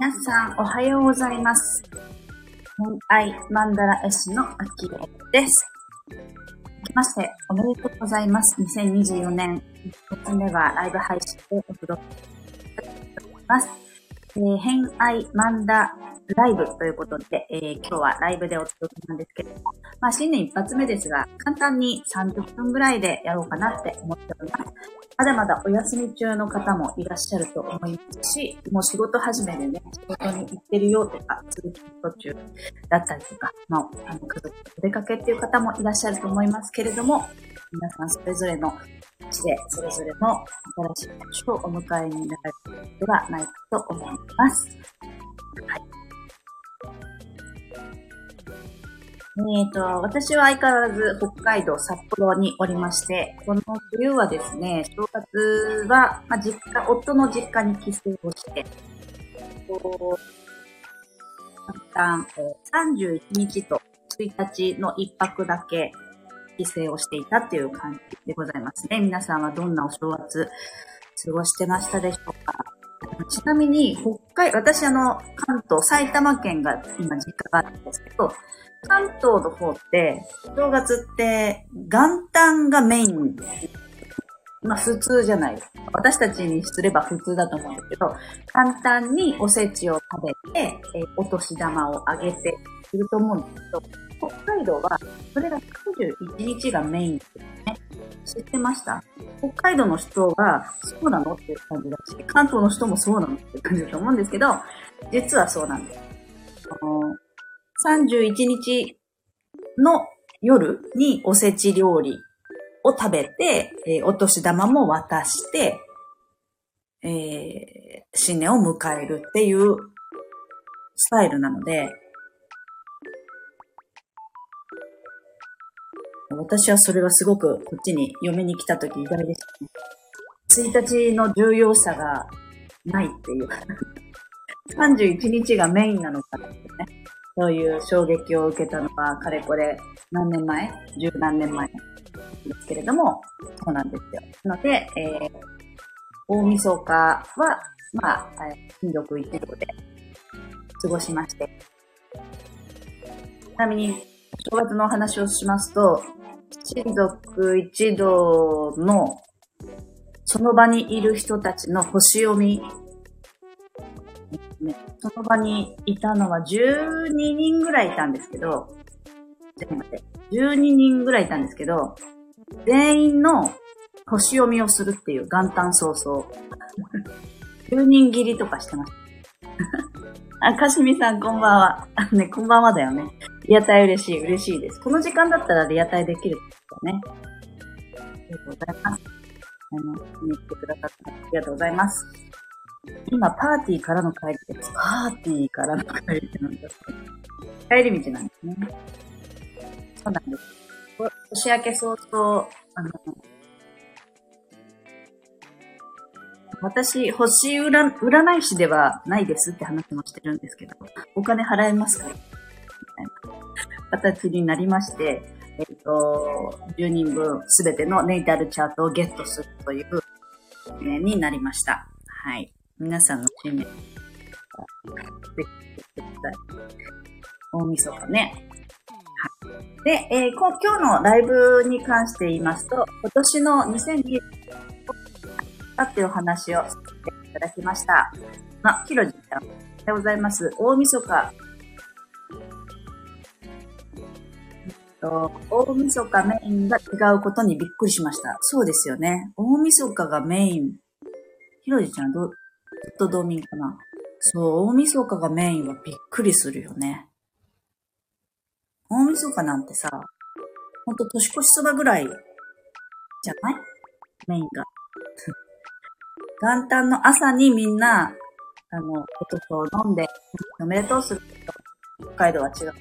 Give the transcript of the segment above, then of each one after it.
皆さん、おはようございます。恋愛マンダラ絵師のあきれです。明けまして、おめでとうございます。2024年1月目はライブ配信でお届けしております。えー、偏愛マンダライブということで、えー今日はライブでお届けなんですけれども、まあ新年一発目ですが、簡単に30分ぐらいでやろうかなって思っております。まだまだお休み中の方もいらっしゃると思いますし、もう仕事始めでね、仕事に行ってるよとか、通勤途中だったりとか、まあ、あの、家族とお出かけっていう方もいらっしゃると思いますけれども、皆さんそれぞれの地で、それぞれの新しい年をお迎えになられるのではないかと思います。はい。えっ、と、私は相変わらず北海道札幌におりまして、この冬はですね、正月は、まあ、実家、夫の実家に帰省をして、簡単、えー31日と1日の一泊だけ帰省をしていたっていう感じでございますね。皆さんはどんなお正月過ごしてましたでしょうか？ちなみに、北海、私あの、関東、埼玉県が今実家があるんですけど、関東の方って、正月って元旦がメイン。まあ普通じゃないです。私たちにすれば普通だと思うんですけど、簡単におせちを食べて、えお年玉をあげてすると思うんですけど、北海道はそれが31日がメインですね。知ってました？北海道の人がそうなのっていう感じだし、関東の人もそうなのっていう感じだと思うんですけど、実はそうなんです。あの31日の夜におせち料理を食べて、えーお年玉も渡して、えー新年を迎えるっていうスタイルなので、私はそれはすごくこっちに嫁に来た時意外でしたね。1日の重要さがないっていう。31日がメインなのかってね。そういう衝撃を受けたのは、かれこれ何年前？十何年前ですけれども、そうなんですよ。なので、えー、大晦日は、まあ、えー親族一同で過ごしまして。ちなみに、正月のお話をしますと、親族一同のその場にいる人たちの星読みね、その場にいたのは12人ぐらいいたんですけど、ちょっと待って、12人ぐらいいたんですけど、全員の星読みをするっていう元旦早々。10人切りとかしてました。あ、かしみさんこんばんは。あね、こんばんはだよね。リアタイ嬉しい、嬉しいです。この時間だったらリアタイできるんですよね。ありがとうございます。あの、見に来てくださってありがとうございます。今、パーティーからの帰りです。パーティーからの帰りってなんだ帰り道なんですね。そうなんです。年明け早々、あの、私、星占占い師ではないですって話もしてるんですけど、お金払えますか?みたいな形になりまして、えっ、と、10人分すべてのネイタルチャートをゲットするという、ね、になりました。はい。皆さんの新年、ぜひ。大晦日ね。はい。で、えーこ今日のライブに関して言いますと、今年の2020だっていうお話をさせていただきました。まあ、ひろじちゃん、おはようございます。大晦日。えっと大晦日メインが違うことにびっくりしました。そうですよね。大晦日がメイン。ひろじちゃん、どう、と道民かなそう、大晦日がメインはびっくりするよね。大晦日なんてさ、ほんと年越しそばぐらい、じゃない？メインが。元旦の朝にみんな、あの、お年を飲んで、おめでとうするけど、北海道は違う。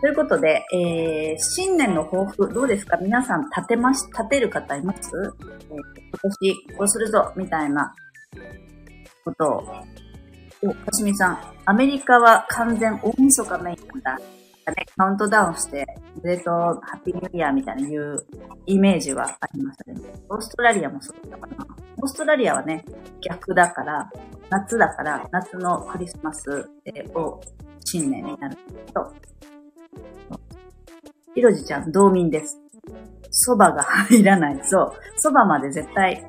ということで、えー、新年の抱負、どうですか？皆さん立てます、立てる方います、えー、今年こうするぞ、みたいなことを。お、かしみさん、アメリカは完全大晦日メインなんだ。ね、カウントダウンして、おめでと、ハッピーニューイヤーみたいないうイメージはありましたね。オーストラリアもそうだったかな。オーストラリアはね、逆だから、夏だから、夏のクリスマスを新年になるんですけど、ひろじちゃん、道民です。蕎麦が入らない。そう。蕎麦まで絶対、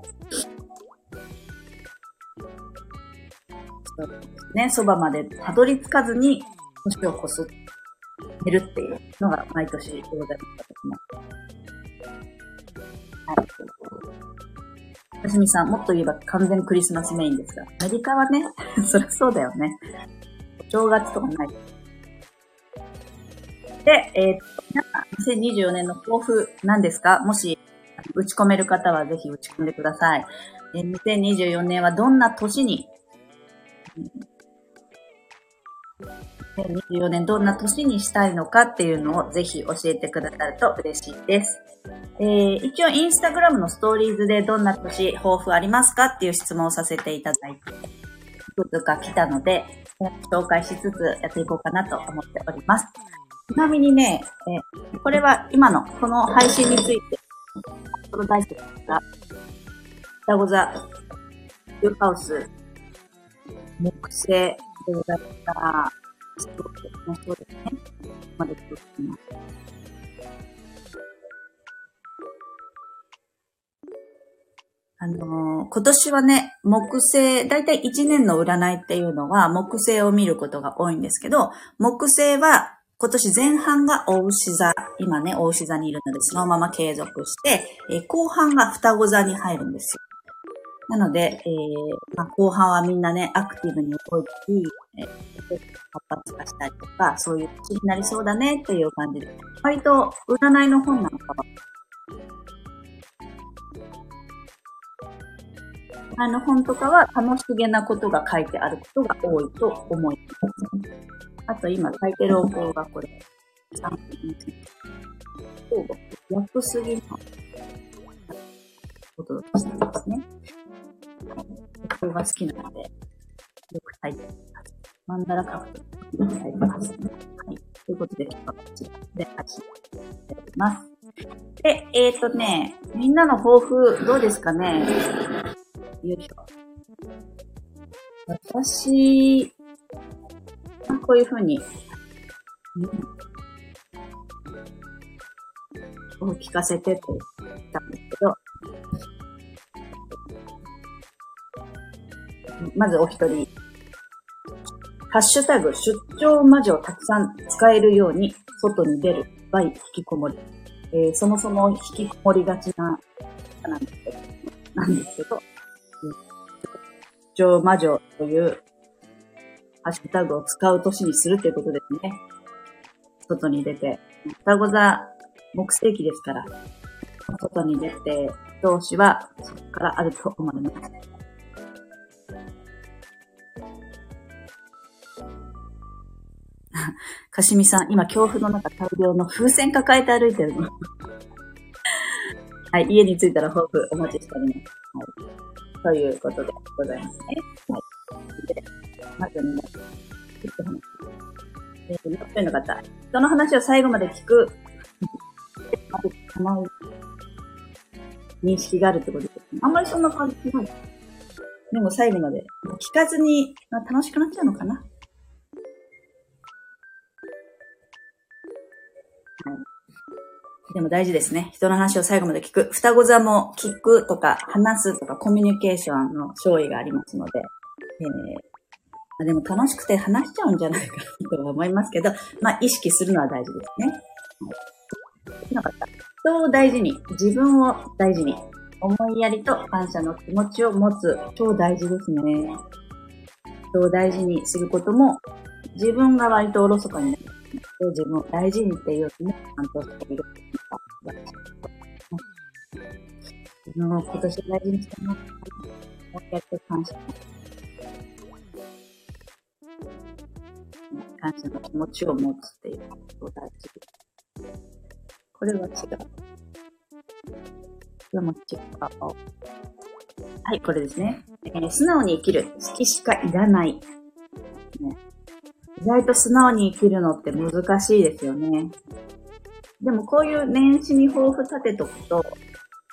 ね、蕎麦までたどり着かずに、年を越す、寝るっていうのが毎年でございました。はい。かすみさん、もっと言えば完全クリスマスメインですが、アメリカはね、そりゃそうだよね。正月とかない。で、えー、っと、皆さん、2024年の抱負何ですかもし、打ち込める方はぜひ打ち込んでください。えー、2024年はどんな年に、2024年どんな年にしたいのかっていうのをぜひ教えてくださると嬉しいです。えー、一応インスタグラムのストーリーズでどんな年抱負ありますかっていう質問をさせていただいて、いくつか来たので、紹介しつつやっていこうかなと思っております。ちなみにね、えこれは今のこの配信について、この大好きが、双子座、ユーハウス、木星でございますら、すごく面白いですね。まで作っています。あのー、今年はね、木星、だいたい1年の占いっていうのは木星を見ることが多いんですけど、木星は今年前半が大牛座、今ね、大牛座にいるので、そのまま継続して、えー、後半が双子座に入るんですよ。なので、えー、まあ、後半はみんなね、アクティブに動いて、えー、活発化したりとか、そういう年になりそうだねっていう感じで、割と占いの本なんかは、占いの本とかは楽しげなことが書いてあることが多いと思います。あと今書いてるお香がこれ、3分交互、薬すぎのお届けしてますね。お香が好きなので、よく書いてます。マンダラカフト書いてます。はい。ということで、今日はこちらで始めております。で、えっ、ー、とね、みんなの抱負どうですかね？よいしょ。私こういうふうに、うん、を聞かせてって言ったんですけど、まずお一人、ハッシュタグ、出張魔女をたくさん使えるように、外に出る、バイ、引きこもり。えー、そもそも引きこもりがちな、なんですけど、なんですけど、出張魔女というハッシュタグを使う年にするということですね。外に出て。双子座、木星期ですから、外に出て、同士はそこからあると思います。かしみさん、今、恐怖の中、大量の風船抱えて歩いてるの。はい、家に着いたら抱負お待ちしております。はい。ということでございますね。はい。まずね、ちょっと話。えっ、ー、と、6分の方。人の話を最後まで聞く。まず、叶う。認識があるってことですね。あんまりそんな感じない。でも最後まで聞かずに、まあ、楽しくなっちゃうのかな。はい。でも大事ですね。人の話を最後まで聞く。双子座も聞くとか話すとかコミュニケーションの勝利がありますので、えー、まあ、でも楽しくて話しちゃうんじゃないかなと思いますけど、まあ意識するのは大事ですね。はい。なかった。人を大事に、自分を大事に、思いやりと感謝の気持ちを持つ、超大事ですね。人を大事にすることも、自分が割とおろそかになる。自分を大事にっていうね、担当している。自分を今年大事にしてます。思いやりと感謝。感謝の気持ちを持つっていうことが大事。これは違う。これも違う。はい、これですね。えー、素直に生きる。好きしかいらない。ね、意外と素直に生きるのって難しいですよね。でもこういう年始に抱負立てとくと、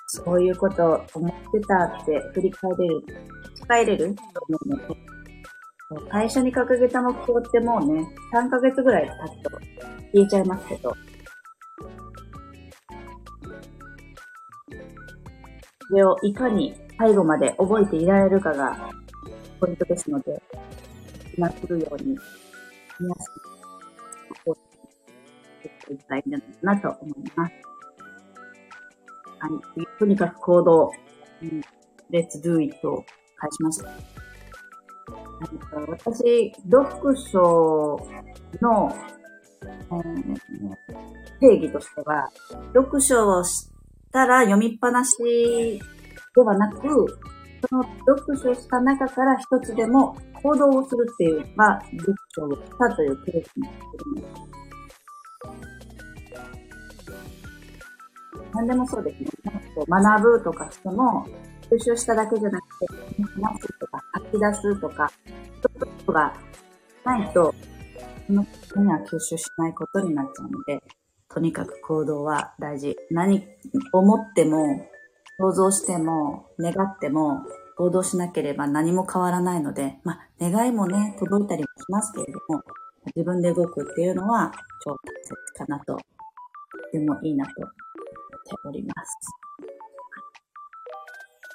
そういうことを思ってたって振り返れる、振り返れると思うので、最初に掲げた目標ってもうね、3ヶ月ぐらい経つと消えちゃいますけど、それをいかに最後まで覚えていられるかがポイントですので、今するように、皆さん、こうしていきたいんじゃないかなと思います。はい。とにかく行動、うん、Let's do it を返しました。私、読書の、うん、定義としては、読書をしたら読みっぱなしではなく、その読書した中から一つでも行動をするっていうのが、読書をしたという定義になっているんです。何でもそうですね。学ぶとかしても、吸収しただけじゃなくて、話すと、き出すとか、そういうことがないと、そのことには吸収しないことになっちゃうので、とにかく行動は大事。何、思っても、想像しても、願っても、行動しなければ何も変わらないので、まあ、願いもね、届いたりもしますけれども、自分で動くっていうのは超大切かなと、でもいいなと思っております。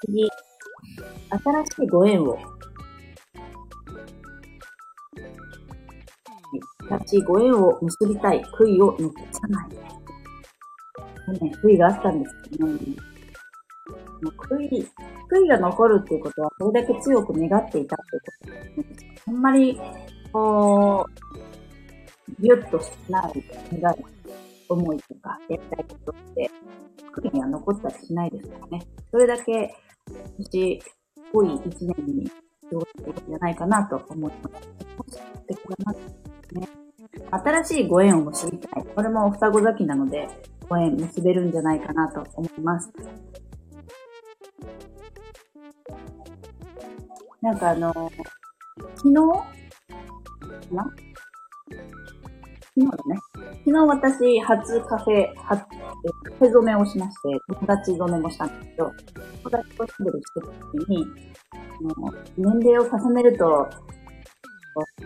次、新しいご縁を。新しいご縁を結びたい。悔いを残さない。ね、悔いがあったんですけどね。もう悔い、悔いが残るっていうことは、それだけ強く願っていたっていうことです。あんまり、こう、ぎゅっとしない願い、思いとか、やりたいことって、悔いには残ったりしないですからね。それだけ、私、濃い一年に過ごしているんじゃないかなと思います。素敵だなね。新しいご縁を結びたい。これも双子咲きなので、ご縁結べるんじゃないかなと思います。なんかあの、昨日かな？昨日だね。昨日私、初カフェ、初、カフェ染めをしまして、友達染めもしたんですけど、友達と喋るしてる時に、年齢を重ねると、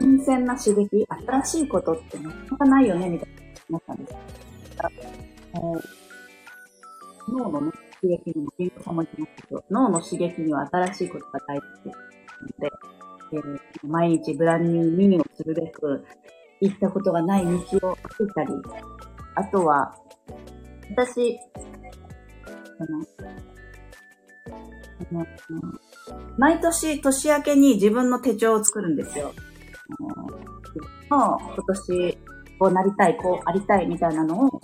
新鮮な刺激、新しいことってなかなかないよね、みたいな思ったんです。脳の、ね、刺激にも、健康さんも言ってますけど、脳の刺激には新しいことが大事ですので、えー、毎日ブランニューミニをするべく、行ったことがない道を歩いたり、あとは、私、あの、あの毎年年明けに自分の手帳を作るんですよ。の今年こうなりたい、こうありたいみたいなのを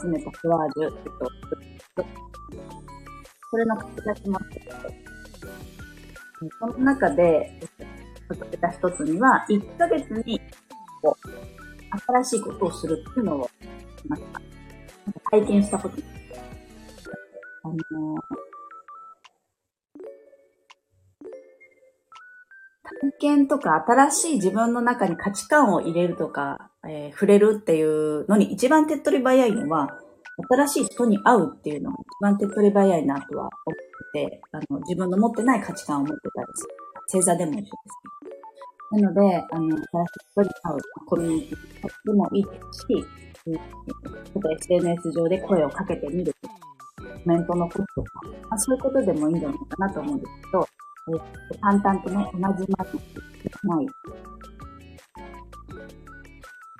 集めたフワージュ、えっと、それの書き出しもあって、その中で、書けた一つには、1ヶ月にこう、新しいことをするっていうのを、また、体験したことあのー、体験とか新しい自分の中に価値観を入れるとか、えー、触れるっていうのに一番手っ取り早いのは、新しい人に会うっていうのが一番手っ取り早いなとは思ってて、あの、自分の持ってない価値観を持ってたりする。星座でも一緒ですけど。なので、あの、新しい人に会うコミュニティでもいいですし、ちょっと SNS 上で声をかけてみるとか、コメントのこととか、まあ、そういうことでもいいんじゃないかなと思うんですけど、えー、淡々とね、同じ毎日ない、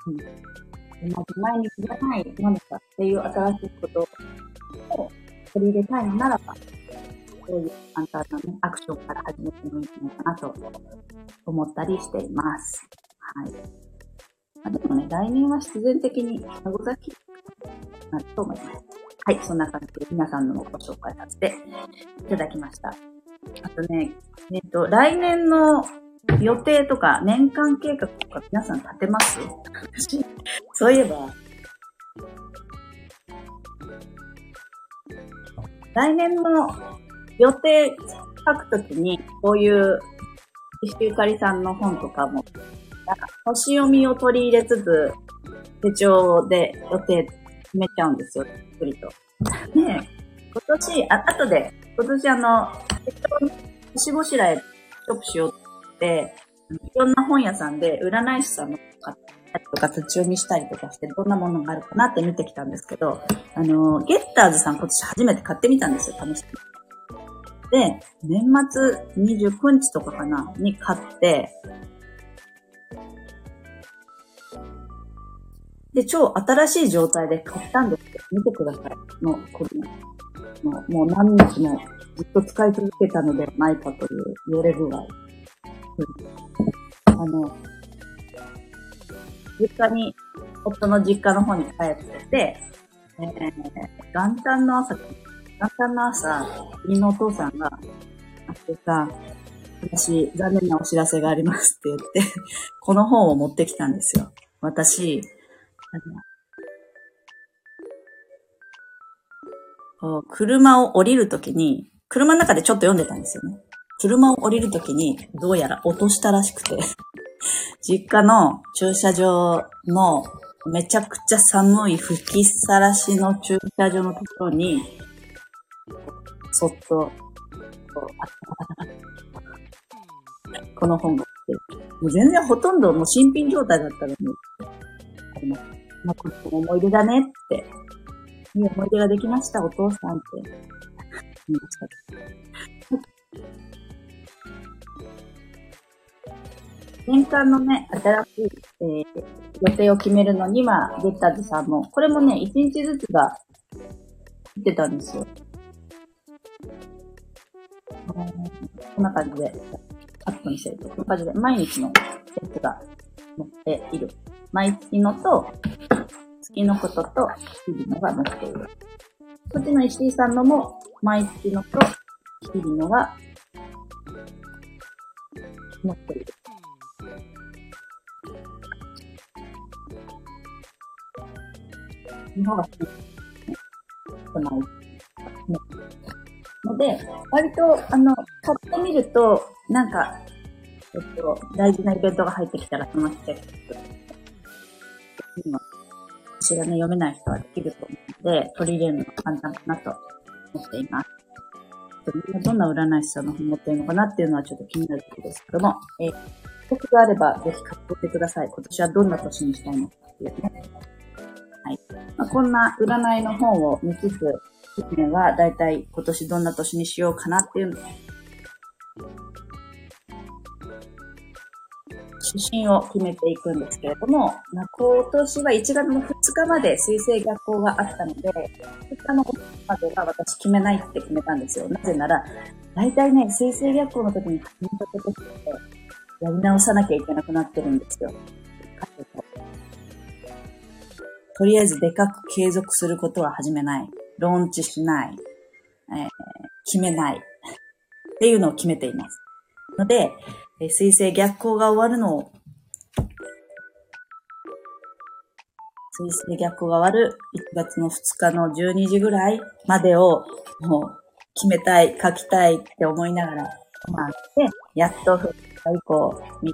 うん、同じ毎日じゃない何かっていう新しいことを取り入れたいのならば、そういう簡単なね、アクションから始めてもいいんじゃないかなと思ったりしています。はい。あでもね、来年は必然的に双子咲きなると思います。はい、そんな感じで皆さんのご紹介させていただきました。あとね、えっと、来年の予定とか年間計画とか皆さん立てます？そういえば、来年の予定書くときに、こういう石ゆかりさんの本とかもなんか星読みを取り入れつつ、手帳で予定決めちゃうんですよ、ゆっくりと。で、今年、あ、後で、今年あの、手帳に星ごしらえショップしようって、いろんな本屋さんで占い師さんの買ったりとか、土読みしたりとかして、どんなものがあるかなって見てきたんですけど、あの、ゲッターズさん今年初めて買ってみたんですよ、試して。で、年末29日とかかな、に買って、で、超新しい状態で買ったんですけど、見てください。もう、これ、もう、もう何日もずっと使い続けたのではないかという言われ具合。あの、実家に、夫の実家の方に帰ってて、えー、元旦の朝、元旦の朝、義のお父さんが、あってさ、私、残念なお知らせがありますって言って、この本を持ってきたんですよ。私、あの、車を降りるときに、車の中でちょっと読んでたんですよね。車を降りるときに、どうやら落としたらしくて 実家の駐車場のめちゃくちゃ寒い吹きさらしの駐車場のところに、そっと、ここの本がもう全然ほとんどもう新品状態だったのに、まあ、この思い出だねって、いい思い出ができました、お父さんって。年間のね、新しい、えー、予定を決めるのには、ゲッターズさんも、これもね、1日ずつが、言ってたんですよ。こんな感じで、カットにしてると、こんな感じで、毎日のやつが載っている。毎月のと、月のことと、日々のが載っている。こっちの石井さんのも、毎月のと、日々のが載っている。の方が好きですね。ので、割と、あの、買ってみると、なんか、えっと、大事なイベントが入ってきたらそのチェック。今、私がね、読めない人はできると思うので、取り入れるのが簡単かなと思っています。どんな占い師さんの本持ってるのかなっていうのはちょっと気になるところですけども、えー、僕があればぜひ買ってください。今年はどんな年にしたいのかっていうね。はい。まあ、こんな占いの本を見つつ、1年はだいたい今年どんな年にしようかなっていうの指針を決めていくんですけれども、まあ、今年は1月の2日まで水星逆行があったので、2日のことまでは私決めないって決めたんですよ。なぜなら、大体ね、水星逆行の時に始めたことって、やり直さなきゃいけなくなってるんですよ。とりあえずでかく継続することは始めない。ローンチしない。えー、決めない。っていうのを決めています。ので、え水星逆行が終わるのを、水星逆行が終わる1月の2日の12時ぐらいまでをもう決めたい、書きたいって思いながら待って、やっと2日以降3日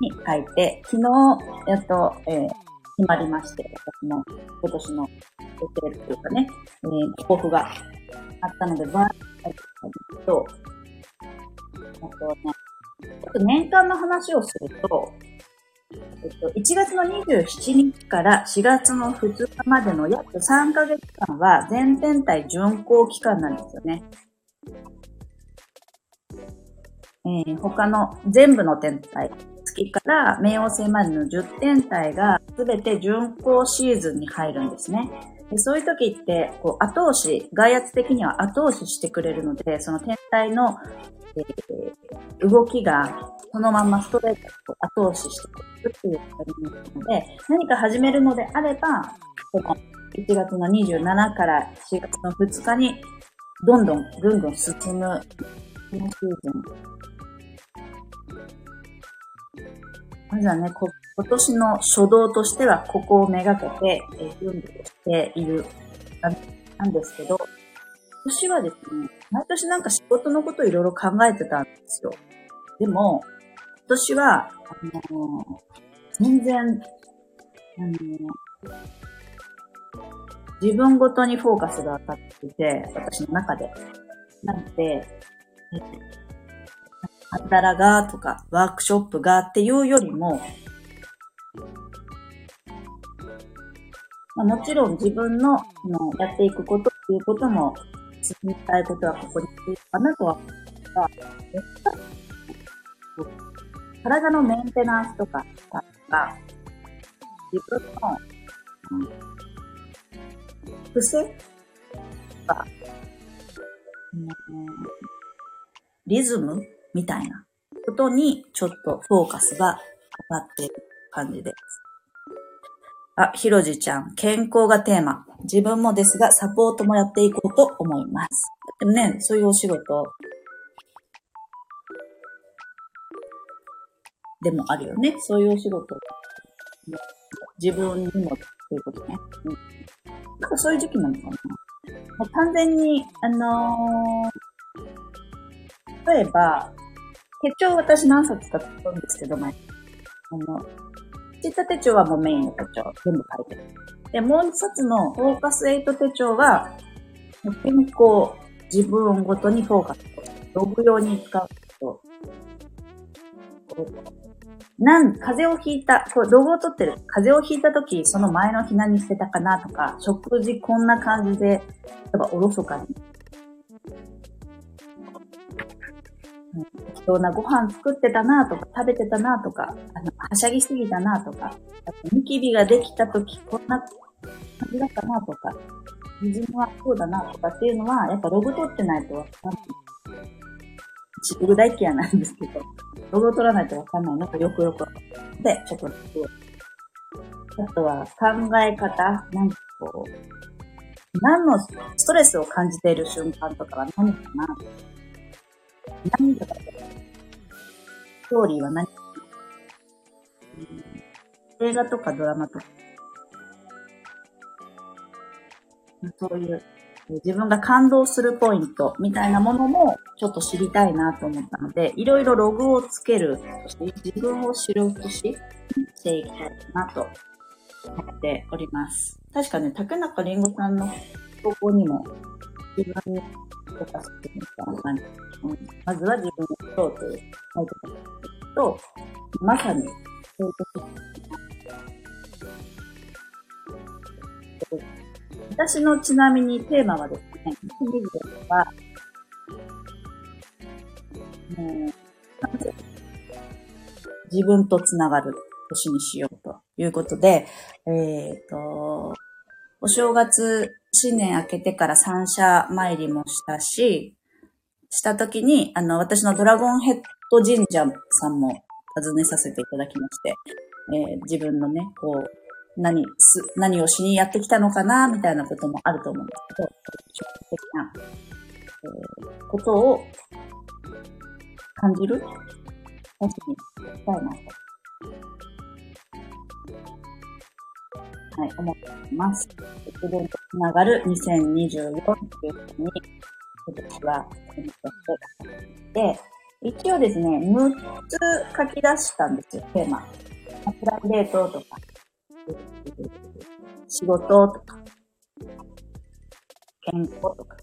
に書いて、昨日やっと、えー、決まりまして、私の今年の予定っていうかね、えー、抱負があったので、バーッと書いてと、あとね、ちょっと年間の話をすると、えっと、1月の27日から4月の2日までの約3ヶ月間は全天体巡行期間なんですよね。えー、他の全部の天体、月から冥王星までの10天体が全て巡行シーズンに入るんですね。でそういう時って、こう、後押し、外圧的には後押ししてくれるので、その天体の、えー、動きがそのままストレートを後押ししてくれるっていう感じなので、何か始めるのであれば、この1月の27から4月の2日に、どんどんぐんぐん進む、このシーズンまずはね、今年の初動としては、ここをめがけて、えー、準備をしている、なんですけど、今年はですね、毎年なんか仕事のことをいろいろ考えてたんですよ。でも、今年は、あの全然、あの自分ごとにフォーカスが当たっていて、私の中で。なので、えあったらがとか、ワークショップがっていうよりも、まあ、もちろん自分ののやっていくことっていうことも、進みたいことはここについかなとは思うんが、体のメンテナンスとかが、自分の、癖とか、リズムみたいなことにちょっとフォーカスが当たっている感じです。あ、ひろじちゃん、健康がテーマ。自分もですが、サポートもやっていこうと思います。でもね、そういうお仕事でもあるよね。そういうお仕事。自分にもということね。うん。なんかそういう時期なのかな。もう完全に、あのー、例えば、手帳私何冊か使うんですけど、前。あの、ちった手帳はもうメインの手帳、全部書いてる。で、もう一冊のフォーカス8手帳は、健康、自分ごとにフォーカス、ログ用に使うと、なん、風邪をひいた、これログを取ってる。風邪をひいたとき、その前の日何してたかなとか、食事こんな感じで、例えばおろそかに適当なご飯作ってたなとか、食べてたなとか、あの、はしゃぎすぎたなとか、あとニキビができた時こんな感じだったなとか、自分はそうだなとかっていうのは、やっぱログ取ってないとわかんない。チブル大嫌いなんですけど、ログを取らないとわかんない。のがよくよくで、ちょっと、あとは考え方、なんかこう、何のストレスを感じている瞬間とかは何かな何とかストーリーは何、映画とかドラマとか、そういう自分が感動するポイントみたいなものもちょっと知りたいなと思ったので、いろいろログをつける、そして自分を知るとしていきたいなと思っております。確かね、竹中りんごさんの投稿にも自分にフォーカスしてみたいな感じ。まずは自分を知ろうというタイトルと、まさに、そういうこと私のちなみにテーマはですね、2020は、もう、自分とつながる年にしようということで、えっ、ー、と、お正月、新年明けてから三社参りもしたし、した時に、あの、私のドラゴンヘッド神社さんも訪ねさせていただきまして、えー、自分のね、こう、何、す、何をしにやってきたのかな、みたいなこともあると思うんですけど、直的な、えー、ことを感じる年にしたいなと。はい、思っています。イベントつながる2024というふうに、今年はコミットしてで、一応ですね、6つ書き出したんですよ、テーマ。プライベートとか、仕事とか、健康とか、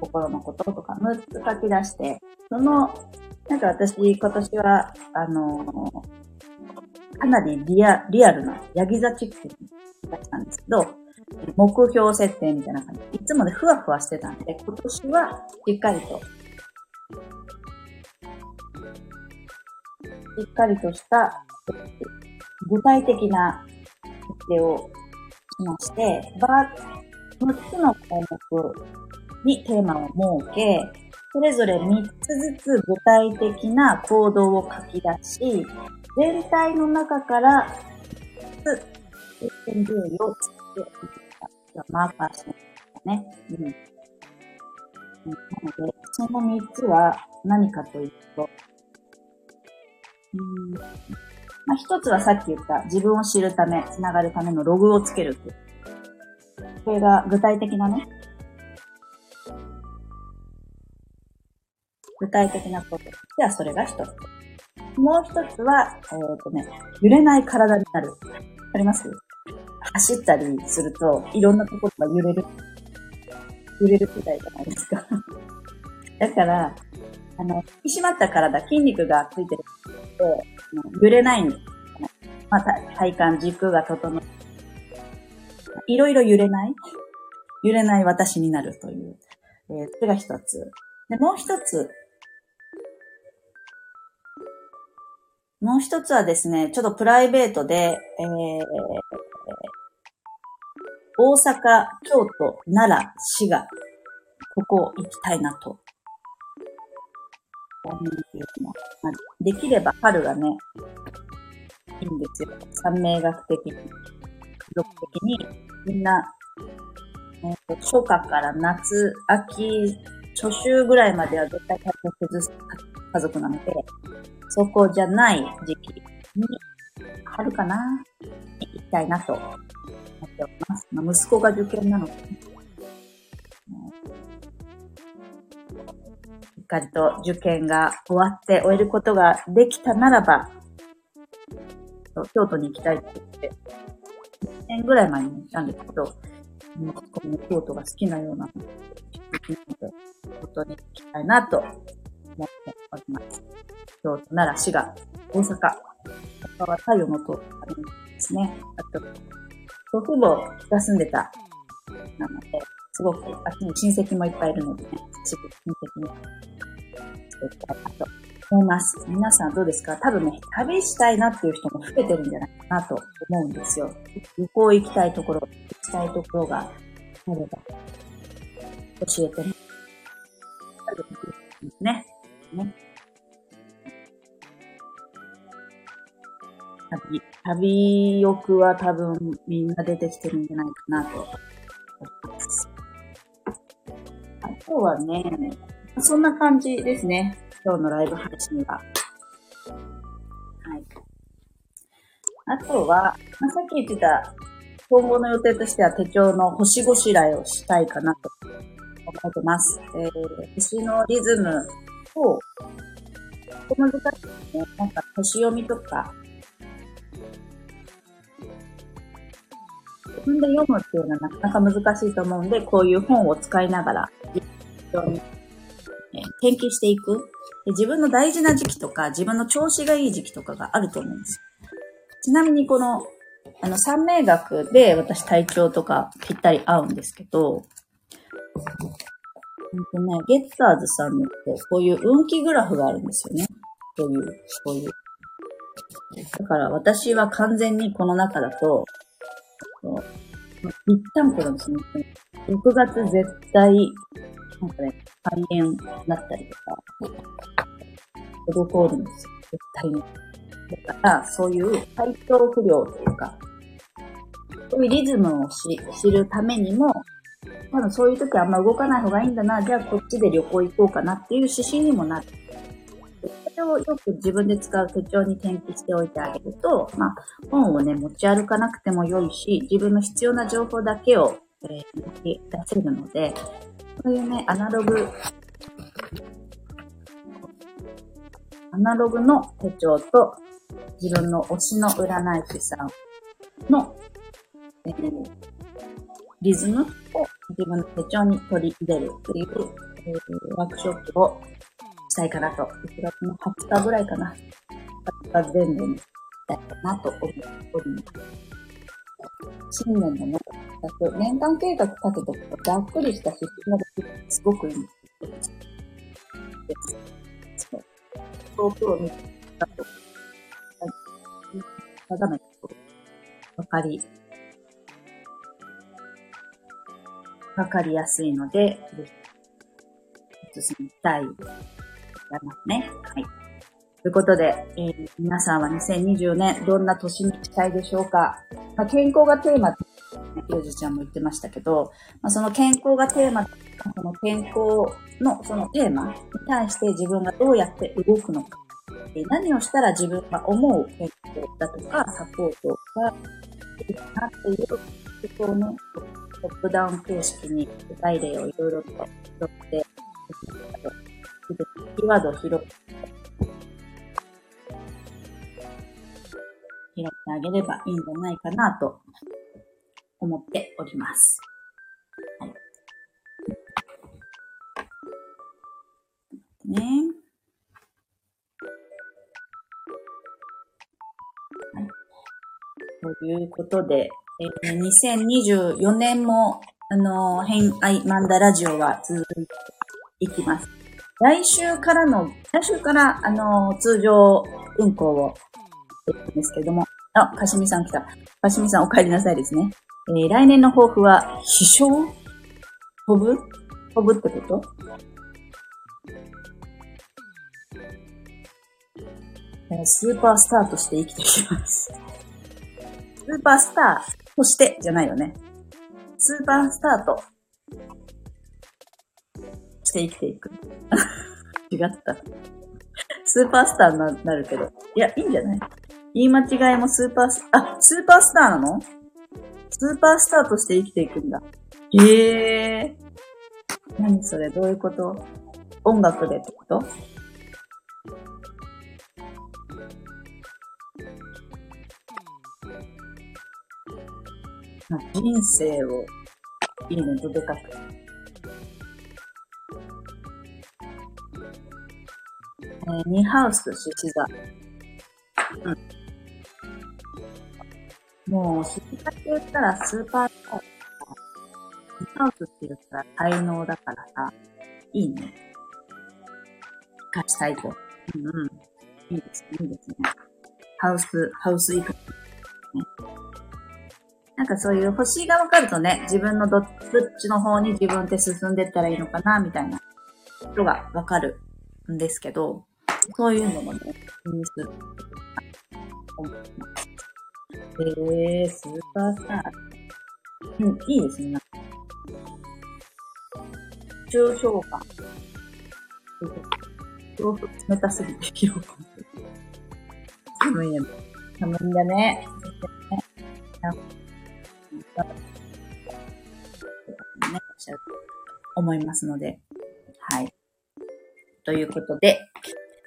心のこととか、6つ書き出して、その、なんか私、今年は、あのー、かなりリアリアルな、ヤギ座チックに出したんですけど、目標設定みたいな感じ。いつもでふわふわしてたんで、今年はしっかりと、しっかりとした、具体的な設定をしまして、ば6つの項目にテーマを設け、それぞれ3つずつ具体的な行動を書き出し、全体の中から3つ、点順位を作っていきたマーカーしてまね。うん。なので、その3つは何かというと、うんまあ、一つはさっき言った自分を知るため、つながるためのログをつけるっていう。これが具体的なね、具体的なこと。では、それが一つ。もう一つは、えっ、ー、とね、揺れない体になる。あります？走ったりすると、いろんなところが揺れる。揺れるみたいじゃないですか。だから、あの、引き締まった体、筋肉がついてると、揺れないんです。まあ、体幹、軸が整う。いろいろ揺れない？揺れない私になるという。えー、それが一つ。で、もう一つ。もう一つはですね、ちょっとプライベートで、えー、大阪、京都、奈良、滋賀、ここ行きたいなと。できれば春がね、いいんですよ。三名学的に、記的に、みんな、えー、初夏から夏、秋、初秋ぐらいまでは絶対家族ずつ家族なので、そこじゃない時期に、春かな行きたいなと思っております。まあ、息子が受験なので、ね、しっかりと受験が終わって終えることができたならば、京都に行きたいって言って、1年ぐらい前に行ったんですけど、息子も京都が好きなようなので、京都に行きたいなと思っております。京都、奈良、滋賀、大阪、他は太陽の塔ありですね。あと、祖父母が住んでた、なので、すごく、あっちに親戚もいっぱいいるのでね、すぐ親戚にしていきたいなと思います。皆さんどうですか？多分ね、旅したいなっていう人も増えてるんじゃないかなと思うんですよ。旅行行きたいところ、行きたいところがあれば、教えてね。ね。ね。旅、旅欲は多分みんな出てきてるんじゃないかなと思います。あとはね、そんな感じですね。今日のライブ配信は。はい。あとは、まあ、さっき言ってた、今後の予定としては手帳の星ごしらえをしたいかなと思ってます。えー、星のリズムを、難しいですね。なんか星読みとか、自分で読むっていうのはなかなか難しいと思うんで、こういう本を使いながら、非常に、え転記していくで。自分の大事な時期とか、自分の調子がいい時期とかがあると思うんです。ちなみにこの、あの、三名学で私体調とかぴったり合うんですけど、ほんとね、ゲッターズさんのってこういう運気グラフがあるんですよね。こういう、こういう。だから私は完全にこの中だと、一旦これですね、6月絶対、なんかね、肺炎だったりとか、滞るんですよ、絶対に。だから、そういう体調不良というか、そういうリズムを知るためにも、多分そういう時はあんま動かない方がいいんだな、じゃあこっちで旅行行こうかなっていう指針にもなる。それをよく自分で使う手帳に転記しておいてあげると、まあ、本をね、持ち歩かなくても良いし、自分の必要な情報だけを、えー、出せるので、そういうね、アナログ、アナログの手帳と自分の推しの占い師さんの、えー、リズムを自分の手帳に取り入れるという、えー、ワークショップをしたいかなと。1月の20日ぐらいかな。20日前後にしたいかなと思っております。新年のね、年間計画立てとくとざっくりした指針ができるすごくいいんです。そう。遠くを見たと、定めとわかり、わかりやすいので、進みたいざいますね。はい。ということで、えー、皆さんは2024年どんな年にしたいでしょうか、まあ、健康がテーマって、ね、ヨジちゃんも言ってましたけど、まあ、その健康がテーマ、その健康のそのテーマに対して自分がどうやって動くのか、え、何をしたら自分が思う健康だとかサポートができるかなっていうことをね、トップダウン形式に具体例をいろいろと拾って、キーワードを拾って、あげればいいんじゃないかなと思っております。はい。ね。はい。ということで、えー、2024年も、あのー、偏愛マンダラジオは続いていきます。来週からの、来週から、あの、通常運行をしていくんですけれども、あ、かしみさん来た。かしみさんお帰りなさいですね。えー、来年の抱負は、飛翔飛ぶ？飛ぶってこと？スーパースターとして生きていきます。スーパースターとしてじゃないよね。スーパースターとして生きていく。違った。スーパースターになるけど。いや、いいんじゃない？言い間違いもスーパース、あ、スーパースターなの？スーパースターとして生きていくんだ。へえー。何それ？どういうこと？音楽でってこと？人生をいいね、どでかく。えー、ニハウス、獅子座。うん。もう、獅子座って言ったらスーパースター。ニハウスって言ったら才能だからさ、いいね。勝ちたいと。うんうん。いいですね、いいですね。ハウス、ハウス行く。なんかそういう星が分かるとね、自分のどっちの方に自分って進んでったらいいのかな、みたいなことが分かるんですけど、そういうのもね、気にする。えー、スーパースター。うん、いいですね。抽象感。豆腐冷たすぎて疲労感。寒いね。寒いんだね。しゃると思いますので、はい。ということで、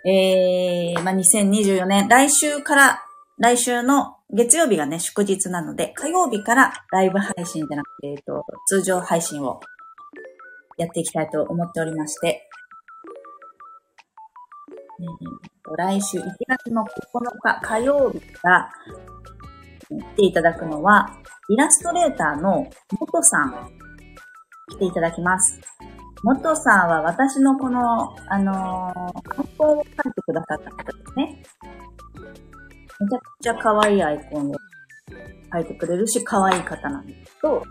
えー、まあ、2024年、来週から、来週の月曜日がね、祝日なので、火曜日からライブ配信じゃなくて、えっと、通常配信をやっていきたいと思っておりまして、えー、来週1月の9日火曜日から来ていただくのは、イラストレーターの元さん来ていただきます。元さんは私のこの、あのー、アイコンを描いてくださった方ですね。めちゃくちゃ可愛いアイコンを描いてくれるし、可愛い方なんですけど、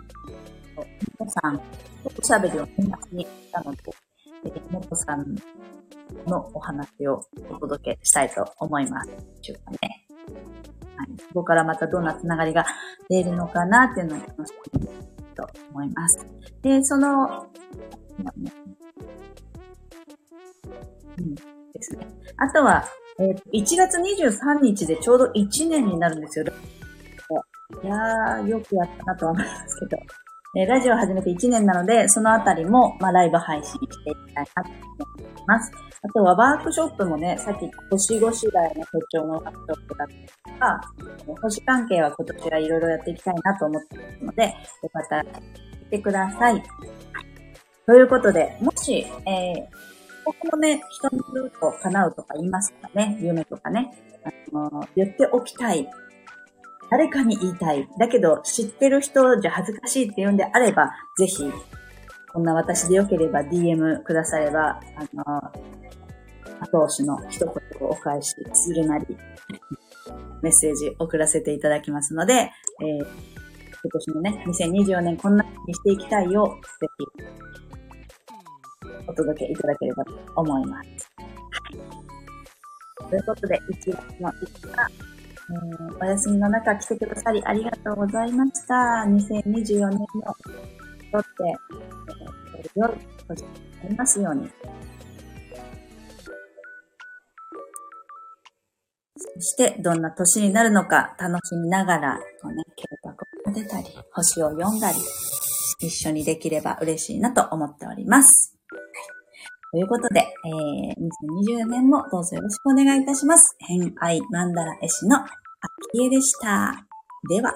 元さんおしゃべりを友達にしたので、えー、元さんのお話をお届けしたいと思います。ちゅうかね。はい。そこからまたどんなつながりが出るのかなっていうのを楽しみにと思います。で、その、うん。ですね。あとは、えー、1月23日でちょうど1年になるん。ですよ。いやー、よくやったなとは思いますけど。えー、ラジオ始めて1年なので、そのあたりも、まあ、ライブ配信していきたいなと思います。あとはワークショップもね、さっき星5次第の手帳のワークショップだったりとか、星関係は今年はいろいろやっていきたいなと思ってますので、よかったら来てください。ということで、もし、えー、僕もね、人に言うと叶うとか言いますかね、夢とかね、あの言っておきたい。誰かに言いたい。だけど、知ってる人じゃ恥ずかしいって言うんであれば、ぜひ、こんな私でよければ DM くだされば、あの、後押しの一言をお返しするなり、メッセージ送らせていただきますので、えー、今年のね、2024年こんなにしていきたいよ、ぜひ、お届けいただければと思います。ということで、1月の5日、お休みの中来てくださりありがとうございました。2024年もとって、えー、良い年になりますように。そして、どんな年になるのか楽しみながら、こうね、計画を立てたり、星を読んだり、一緒にできれば嬉しいなと思っております。ということで、えー、2020年もどうぞよろしくお願いいたします。偏愛マンダラ絵師のあきえでした。では、